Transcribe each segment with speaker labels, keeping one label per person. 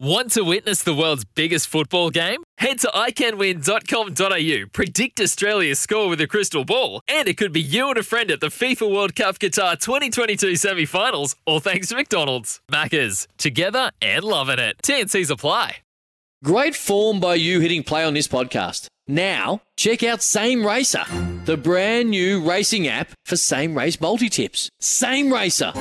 Speaker 1: Want to witness the world's biggest football game? Head to iCanWin.com.au, predict Australia's score with a crystal ball, and it could be you and a friend at the FIFA World Cup Qatar 2022 semi finals, all thanks to McDonald's. Maccas, together and loving it. TNC's apply.
Speaker 2: Great form by you hitting play on this podcast. Now, check out Same Racer, the brand new racing app for same race multi tips. Same Racer.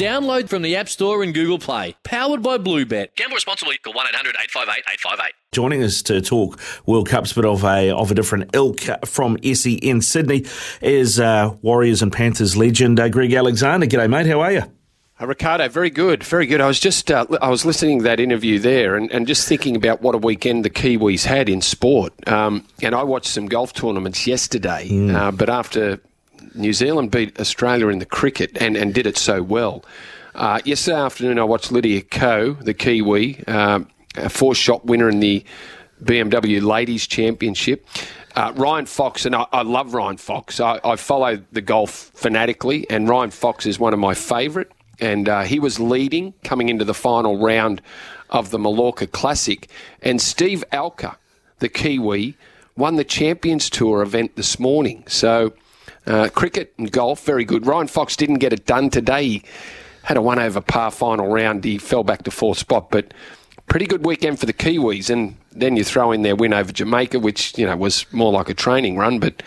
Speaker 2: Download from the App Store and Google Play. Powered by Bluebet.
Speaker 3: Gamble responsibly. Call 1 800 858 858.
Speaker 4: Joining us to talk World Cups, but of a of a different ilk from SEN Sydney, is uh, Warriors and Panthers legend uh, Greg Alexander. G'day, mate. How are you?
Speaker 5: Uh, Ricardo, very good, very good. I was just uh, I was listening to that interview there and, and just thinking about what a weekend the Kiwis had in sport. Um, and I watched some golf tournaments yesterday, uh, but after New Zealand beat Australia in the cricket and, and did it so well. Uh, yesterday afternoon, I watched Lydia Ko, the Kiwi, um, a four shot winner in the BMW Ladies Championship. Uh, Ryan Fox, and I, I love Ryan Fox. I, I follow the golf fanatically, and Ryan Fox is one of my favourite. And uh, he was leading coming into the final round of the Mallorca Classic. And Steve Alker, the Kiwi, won the Champions Tour event this morning. So uh, cricket and golf, very good. Ryan Fox didn't get it done today. He had a one over par final round. He fell back to fourth spot, but pretty good weekend for the Kiwis. And then you throw in their win over Jamaica, which you know was more like a training run, but.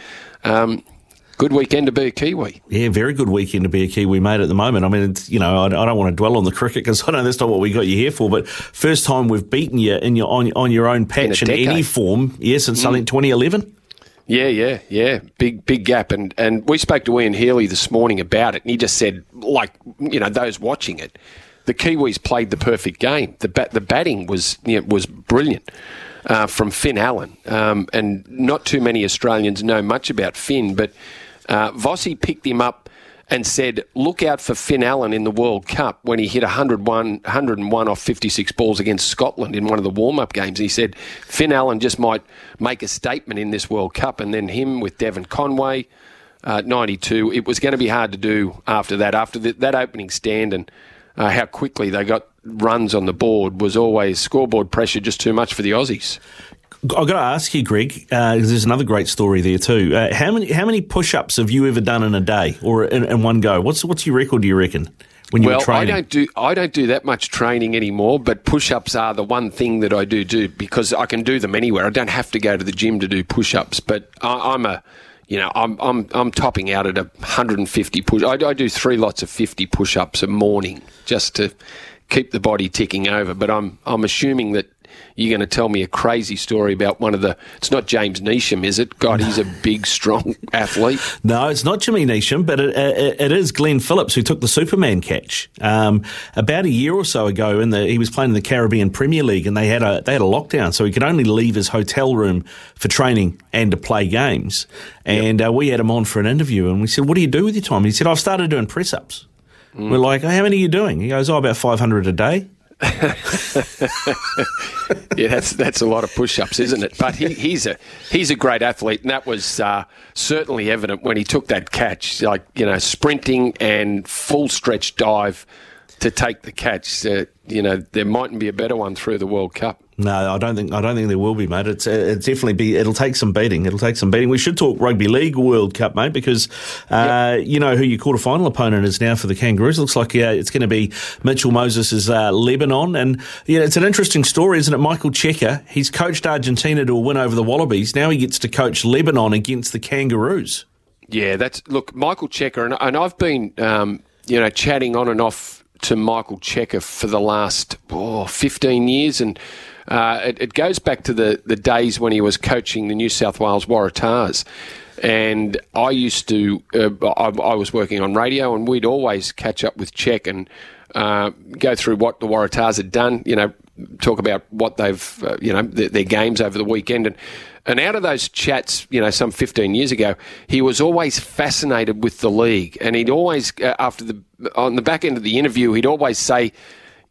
Speaker 5: Um, Good weekend to be a Kiwi.
Speaker 4: Yeah, very good weekend to be a Kiwi, mate, at the moment. I mean, it's, you know, I, I don't want to dwell on the cricket because I know that's not what we got you here for, but first time we've beaten you in your, on, on your own patch in,
Speaker 5: decade.
Speaker 4: any form, yes, since something 2011.
Speaker 5: Yeah, yeah, yeah. Big, big gap. And and we spoke to Ian Healy this morning about it, and he just said, like, you know, those watching it, the Kiwis played the perfect game. The bat, the batting was you know, was brilliant. Uh, from Finn Allen, um, and not too many Australians know much about Finn, but uh, Vossi picked him up and said, "Look out for Finn Allen in the World Cup when he hit 101, 101 off 56 balls against Scotland in one of the warm-up games." He said, "Finn Allen just might make a statement in this World Cup," and then him with Devon Conway, uh, 92. It was going to be hard to do after that, after the, that opening stand, and uh, how quickly they got runs on the board was always scoreboard pressure just too much for the Aussies.
Speaker 4: I've got to ask you, Greg, uh, there's another great story there too. Uh, how many how many push-ups have you ever done in a day or in, in one go? What's what's your record? Do you reckon when you
Speaker 5: well,
Speaker 4: were training?
Speaker 5: I don't do I don't do that much training anymore, but push-ups are the one thing that I do do because I can do them anywhere. I don't have to go to the gym to do push-ups, but I, I'm a you know, I'm I'm I'm topping out at a 150 push. I, I do three lots of 50 push-ups a morning just to keep the body ticking over. But I'm I'm assuming that you're going to tell me a crazy story about one of the. It's not James Neesham, is it? God, he's a big, strong athlete.
Speaker 4: No, it's not Jimmy Neesham, but it, it, it is Glenn Phillips who took the Superman catch um, about a year or so ago. In the he was playing in the Caribbean Premier League, and they had a they had a lockdown, so he could only leave his hotel room for training and to play games. And uh, we had him on for an interview, and we said, "What do you do with your time?" And he said, "I've started doing press ups." We're like, oh, "How many are you doing?" He goes, "Oh, about five hundred a day."
Speaker 5: yeah, that's that's a lot of push-ups, isn't it? But he, he's a he's a great athlete, and that was uh, certainly evident when he took that catch, like you know, sprinting and full stretch dive to take the catch. Uh, you know, there mightn't be a better one through the World Cup.
Speaker 4: No, I don't think I don't think there will be, mate. It's it's definitely be. It'll take some beating. It'll take some beating. We should talk rugby league World Cup, mate, because uh, you know who your quarter final opponent is now for the Kangaroos. Looks like yeah, it's going to be Mitchell Moses' uh, Lebanon, and yeah, it's an interesting story, isn't it? Michael Cheika, he's coached Argentina to a win over the Wallabies. Now he gets to coach Lebanon against the Kangaroos.
Speaker 5: Yeah, that's look, Michael Cheika, and, and I've been um, you know chatting on and off to Michael Cheika for the last oh, 15 years, and uh, it, it goes back to the, the days when he was coaching the New South Wales Waratahs. And I used to, uh, I, I was working on radio, and we'd always catch up with Check and uh, go through what the Waratahs had done. You know, talk about what they've, uh, you know, their, their games over the weekend. And, and out of those chats, you know, some 15 years ago, he was always fascinated with the league. And he'd always, uh, after the, on the back end of the interview, he'd always say,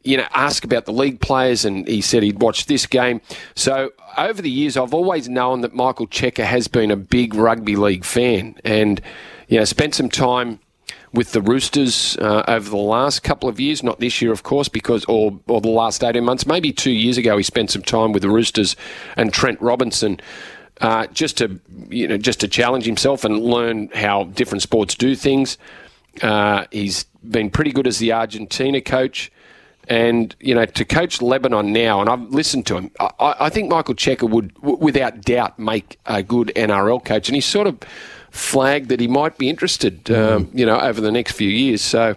Speaker 5: you know, ask about the league players, and he said he'd watched this game. So over the years, I've always known that Michael Cheika has been a big rugby league fan, and you know, spent some time with the Roosters uh, over the last couple of years, not this year, of course, because or or the last eighteen months, maybe two years ago, he spent some time with the Roosters and Trent Robinson. Uh, just to you know, just to challenge himself and learn how different sports do things. Uh, he's been pretty good as the Argentina coach. And, you know, to coach Lebanon now, and I've listened to him, I, I think Michael Cheika would, w- without doubt, make a good NRL coach. And he's sort of flagged that he might be interested, um, you know, over the next few years. So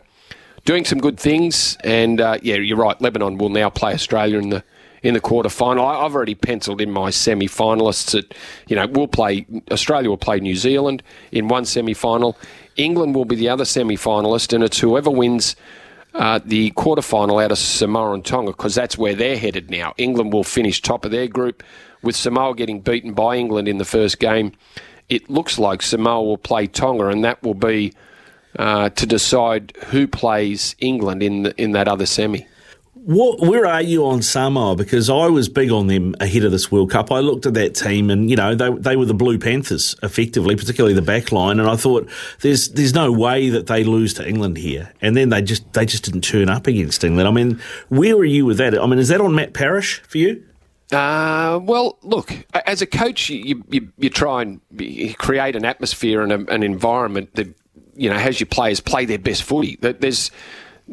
Speaker 5: doing some good things. And, uh, yeah, you're right. Lebanon will now play Australia in the in the quarter final. I've already penciled in my semi finalists that, you know, we'll play, Australia will play New Zealand in one semi final. England will be the other semi finalist, and it's whoever wins uh, the quarterfinal out of Samoa and Tonga because that's where they're headed now. England will finish top of their group with Samoa getting beaten by England in the first game. It looks like Samoa will play Tonga, and that will be uh, to decide who plays England in the, in that other semi.
Speaker 4: What, where are you on Samoa? Because I was big on them ahead of this World Cup. I looked at that team, and you know they they were the Blue Panthers, effectively, particularly the back line. And I thought there's there's no way that they lose to England here. And then they just they just didn't turn up against England. I mean, where are you with that? I mean, is that on Matt Parish for you?
Speaker 5: Uh, well, look, as a coach, you, you, you try and create an atmosphere and a, an environment that you know has your players play their best footy. That there's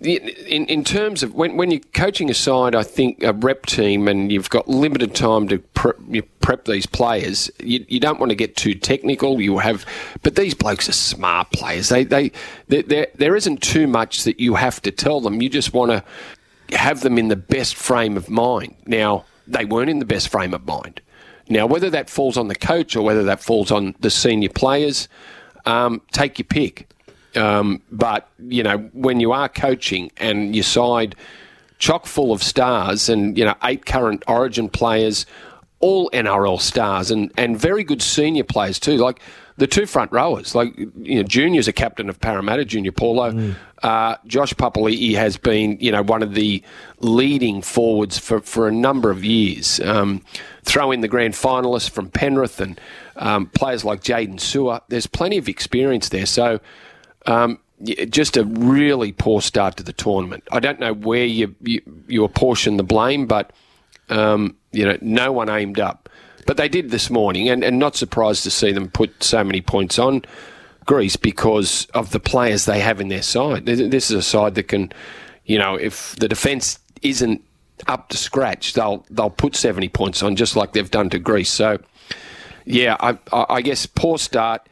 Speaker 5: in, in terms of when, when you're coaching a side, I think a rep team and you've got limited time to prep, prep these players, you, you, don't want to get too technical. You have, but these blokes are smart players. They, they, they there isn't too much that you have to tell them. You just want to have them in the best frame of mind. Now, they weren't in the best frame of mind. Now, whether that falls on the coach or whether that falls on the senior players, um, take your pick. Um, but, you know, when you are coaching and your side chock full of stars and, you know, eight current origin players, all NRL stars and, and very good senior players too. Like the two front rowers, like, you know, Junior's a captain of Parramatta, Junior Paulo. Mm. Uh, Josh Papali'i has been, you know, one of the leading forwards for, for a number of years. Um, throw in the grand finalists from Penrith and um, players like Jaydn Su'A. There's plenty of experience there. So, um, just a really poor start to the tournament. I don't know where you you, you apportion the blame, but um, you know no one aimed up. But they did this morning, and, and not surprised to see them put so many points on Greece because of the players they have in their side. This is a side that can, you know, if the defence isn't up to scratch, they'll they'll put seventy points on just like they've done to Greece. So, yeah, I, I guess poor start,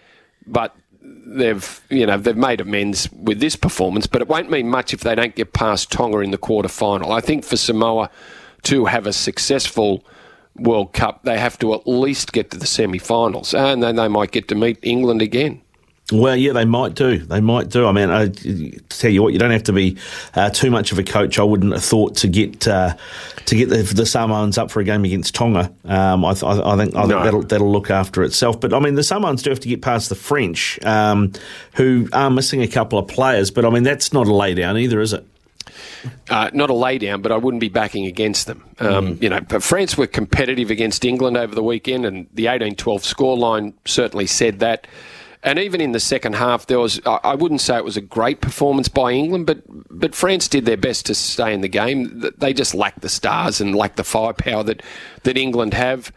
Speaker 5: but they've you know they've made amends with this performance, but it won't mean much if they don't get past Tonga in the quarter final. I think for Samoa to have a successful World Cup, they have to at least get to the semi-finals, and then they might get to meet England again.
Speaker 4: Well, yeah, they might do. They might do. I mean, I tell you what, you don't have to be uh, too much of a coach. I wouldn't have thought to get uh, to get the, the, Samoans up for a game against Tonga. Um, I, th- I, think, I think no. that'll that'll look after itself. But I mean, the Samoans do have to get past the French, um, who are missing a couple of players. But I mean, that's not a laydown either, is it?
Speaker 5: Uh, not a laydown, but I wouldn't be backing against them. Um, mm. You know, France were competitive against England over the weekend, and the 18-12 scoreline certainly said that. And even in the second half, there was I wouldn't say it was a great performance by England, but but France did their best to stay in the game. They just lacked the stars and lacked the firepower that that England have.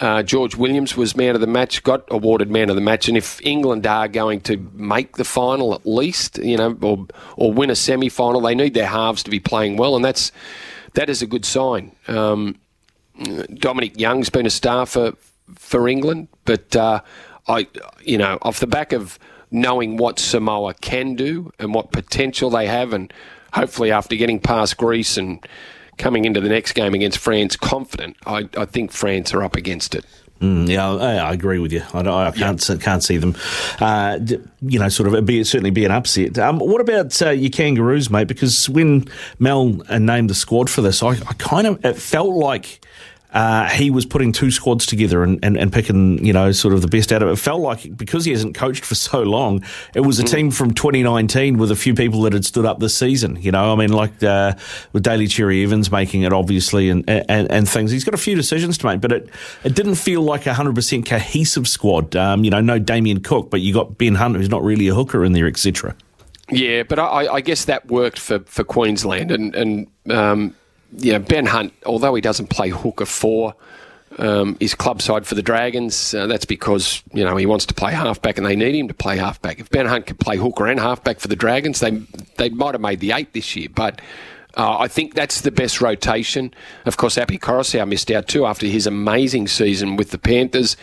Speaker 5: Uh, George Williams was man of the match, got awarded man of the match, and if England are going to make the final at least, you know, or or win a semi final, they need their halves to be playing well, and that's that is a good sign. Um, Dominic Young's been a star for for England, but uh, I, you know, off the back of knowing what Samoa can do and what potential they have, and hopefully after getting past Greece and coming into the next game against France confident, I, I think France are up against it.
Speaker 4: Mm, yeah, I, I, agree with you. I, I can't yeah. can't see them, uh, you know, sort of be certainly be an upset. Um, what about uh, your Kangaroos, mate? Because when Mal named the squad for this, I, I kind of it felt like uh, he was putting two squads together and, and, and, picking, you know, sort of the best out of it. It felt like because he hasn't coached for so long, it was a mm. team from 2019 with a few people that had stood up this season. You know, I mean, like uh, with Daly Cherry Evans making it, obviously, and, and, and things. He's got a few decisions to make, but it, it didn't feel like a 100% cohesive squad. Um, you know, no Damien Cook, but you got Ben Hunt, who's not really a hooker in there, etc.
Speaker 5: Yeah, but I, I, guess that worked for, for Queensland, and and um, you know, Ben Hunt, although he doesn't play hooker four, um, is club side for the Dragons. Uh, that's because you know he wants to play halfback, and they need him to play halfback. If Ben Hunt could play hooker and halfback for the Dragons, they they might have made the eight this year. But uh, I think that's the best rotation. Of course, Api Koroisau missed out too after his amazing season with the Panthers.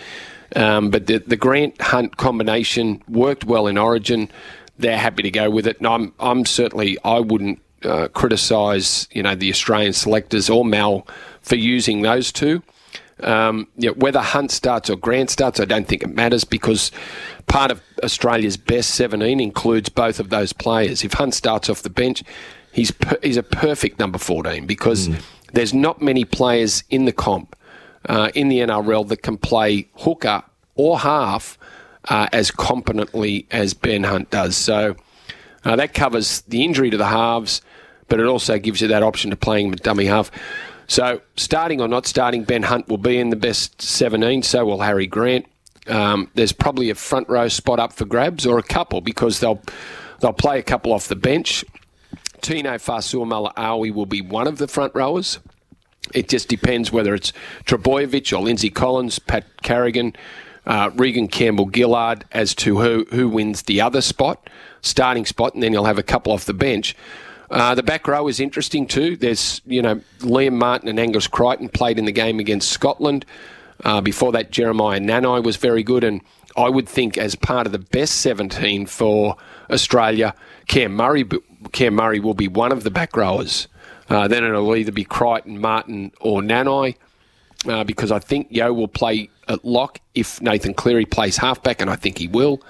Speaker 5: Um, but the, the Grant Hunt combination worked well in Origin. They're happy to go with it, and I'm I'm certainly I wouldn't uh, criticise, you know, the Australian selectors or Mal for using those two. Um, you know, whether Hunt starts or Grant starts, I don't think it matters because part of Australia's best 17 includes both of those players. If Hunt starts off the bench, he's per- he's a perfect number 14 because mm. there's not many players in the comp uh, in the NRL that can play hooker or half uh, as competently as Ben Hunt does. So uh, that covers the injury to the halves but it also gives you that option to playing dummy half. So, starting or not starting, Ben Hunt will be in the best 17, so will Harry Grant. Um, there's probably a front row spot up for grabs or a couple because they'll they'll play a couple off the bench. Tino Fa'asuamaleaui will be one of the front rowers. It just depends whether it's Trbojevic or Lindsay Collins, Pat Carrigan, uh, Reagan Campbell Gillard as to who, who wins the other spot, starting spot, and then you'll have a couple off the bench. Uh, the back row is interesting too. There's, you know, Liam Martin and Angus Crichton played in the game against Scotland. Uh, before that, Jeremiah Nanai was very good. And I would think, as part of the best 17 for Australia, Cam Murray, Cam Murray will be one of the back rowers. Uh, then it'll either be Crichton, Martin, or Nanai. Uh, because I think Yeo will play at lock if Nathan Cleary plays halfback, and I think he will.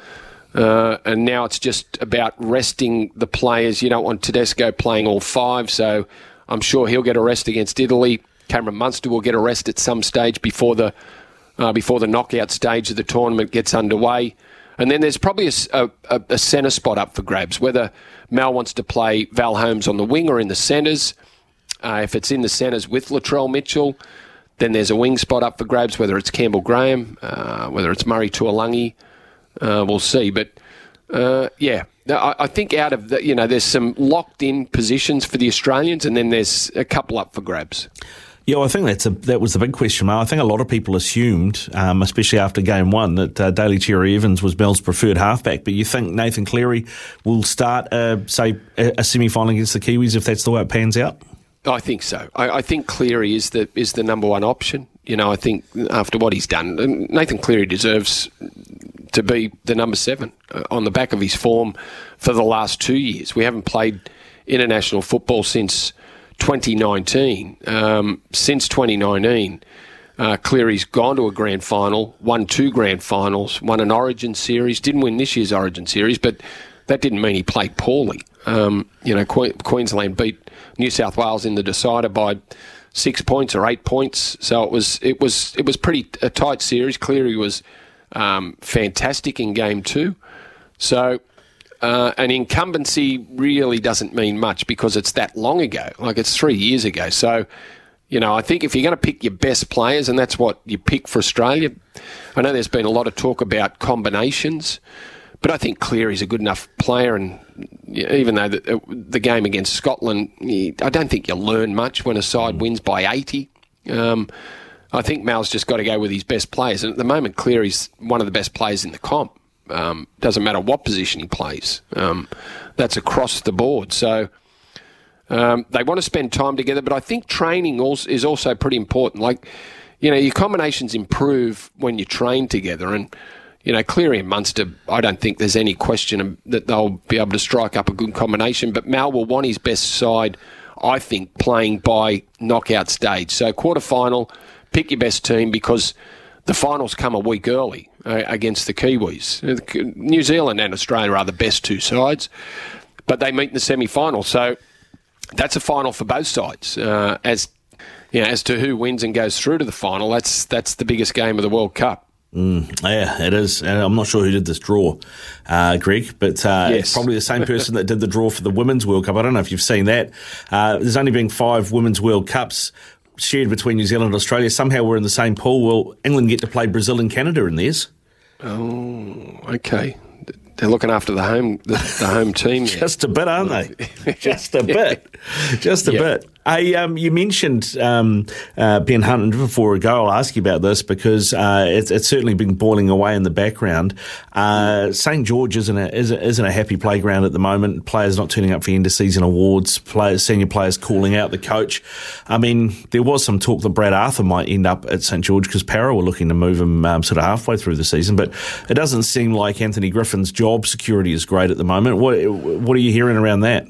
Speaker 5: Uh, and now it's just about resting the players. You don't want Tedesco playing all five, so I'm sure he'll get a rest against Italy. Cameron Munster will get a rest at some stage before the uh, before the knockout stage of the tournament gets underway. And then there's probably a, a, a centre spot up for grabs, whether Mal wants to play Val Holmes on the wing or in the centres. Uh, if it's in the centres with Latrell Mitchell, then there's a wing spot up for grabs, whether it's Campbell Graham, uh, whether it's Murray Taulagi. Uh, we'll see. But uh, yeah, I, I, think out of the, you know, there's some locked in positions for the Australians, and then there's a couple up for grabs.
Speaker 4: Yeah, I think that's a, that was the big question. Mark. I think a lot of people assumed, um, especially after game one, that uh, Daly Cherry Evans was Mal's preferred halfback. But you think Nathan Cleary will start, uh, say, a, a semi final against the Kiwis if that's the way it pans out?
Speaker 5: I think so. I, I, think Cleary is the is the number one option. You know, I think after what he's done, Nathan Cleary deserves to be the number seven uh, on the back of his form for the last two years. We haven't played international football since 2019. Um, since 2019, uh, Cleary's gone to a grand final, won two grand finals, won an Origin series, didn't win this year's Origin series, but that didn't mean he played poorly. Um, you know, que- Queensland beat New South Wales in the decider by six points or eight points, so it was it was it was pretty a tight series. Cleary was um, fantastic in game two. So uh, an incumbency really doesn't mean much because it's that long ago. Like it's three years ago. So, you know, I think if you're going to pick your best players, and that's what you pick for Australia, I know there's been a lot of talk about combinations, but I think Cleary's a good enough player. And even though the, uh, the game against Scotland, I don't think you learn much when a side wins by 80. Um, I think Mal's just got to go with his best players. And at the moment, Cleary's one of the best players in the comp. Um, doesn't matter what position he plays. Um, that's across the board. So um, they want to spend time together, but I think training also, is also pretty important. Like, you know, your combinations improve when you train together. And, you know, Cleary and Munster, I don't think there's any question that they'll be able to strike up a good combination. But Mal will want his best side, I think, playing by knockout stage. So quarter final pick your best team because the finals come a week early uh, against the Kiwis. Uh, New Zealand and Australia are the best two sides, but they meet in the semi-final. So that's a final for both sides. Uh, as you know, as to who wins and goes through to the final, that's that's the biggest game of the World Cup.
Speaker 4: Mm, yeah, it is. And I'm not sure who did this draw, uh, Greg, but uh, yes. it's probably the same person that did the draw for the Women's World Cup. I don't know if you've seen that. Uh, there's only been five Women's World Cups shared between New Zealand and Australia. Somehow we're in the same pool. Well, England get to play Brazil and Canada in theirs.
Speaker 5: Oh, okay. They're looking after the home the, the home team.
Speaker 4: Just a bit, aren't they? Just a bit. Just a bit. I, um, you mentioned um, uh, Ben Hunt before a go. I'll ask you about this because uh, it's, it's, certainly been boiling away in the background. Uh, St George isn't a, isn't a happy playground at the moment. Players not turning up for end of season awards. Players, senior players calling out the coach. I mean, there was some talk that Brad Arthur might end up at St George because Parra were looking to move him um, sort of halfway through the season. But it doesn't seem like Anthony Griffin's job security is great at the moment. What what are you hearing around that?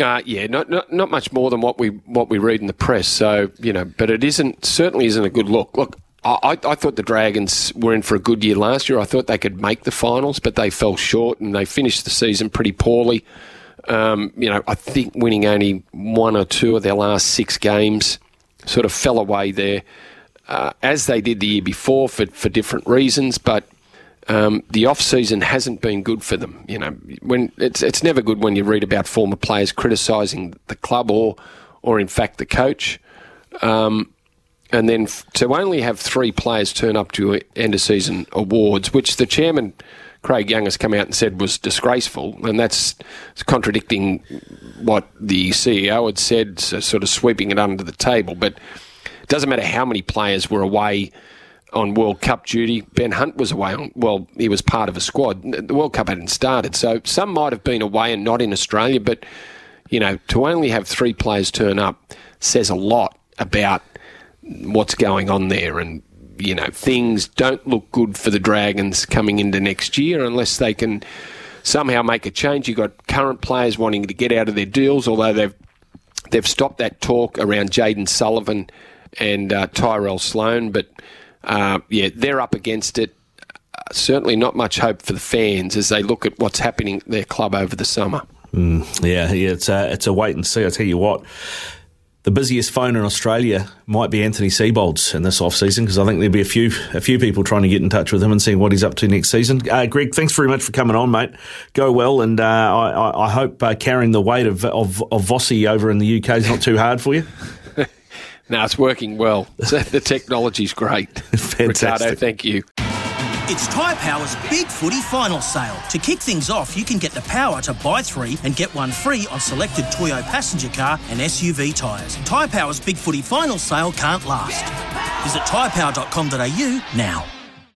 Speaker 5: Uh, yeah, not, not not much more than what we what we read in the press. So you know, but it isn't certainly isn't a good look. Look, I, I thought the Dragons were in for a good year last year. I thought they could make the finals, but they fell short and they finished the season pretty poorly. Um, you know, I think winning only one or two of their last six games sort of fell away there, uh, as they did the year before for for different reasons. But um, the off season hasn't been good for them. You know, when it's it's never good when you read about former players criticising the club or or in fact the coach. Um, and then f- to only have three players turn up to end of season awards, which the chairman Craig Young has come out and said was disgraceful, and that's contradicting what the CEO had said, so sort of sweeping it under the table. But it doesn't matter how many players were away on World Cup duty. Ben Hunt was away on, well, he was part of a squad. The World Cup hadn't started. So some might have been away and not in Australia, but, you know, to only have three players turn up says a lot about what's going on there. And, you know, things don't look good for the Dragons coming into next year unless they can somehow make a change. You've got current players wanting to get out of their deals, although they've they've stopped that talk around Jayden Sullivan and uh, Tyrell Sloan, but uh, yeah, they're up against it. Uh, certainly not much hope for the fans as they look at what's happening at their club over the summer.
Speaker 4: Mm, yeah, yeah, it's a, it's a wait and see. I tell you what, the busiest phone in Australia might be Anthony Seibold's in this off season because I think there'll be a few a few people trying to get in touch with him and seeing what he's up to next season. Uh, Greg, thanks very much for coming on, mate. Go well, and uh, I, I, hope uh, carrying the weight of, of of Vossi over in the UK is not too hard for you.
Speaker 5: No, it's working well. the technology's great.
Speaker 4: Fantastic.
Speaker 5: Ricardo, thank you.
Speaker 6: It's Tyre Power's Big Footy Final Sale. To kick things off, you can get the power to buy three and get one free on selected Toyo passenger car and SUV tyres. Tyre Power's Big Footy Final Sale can't last. Visit tyrepower.com.au now.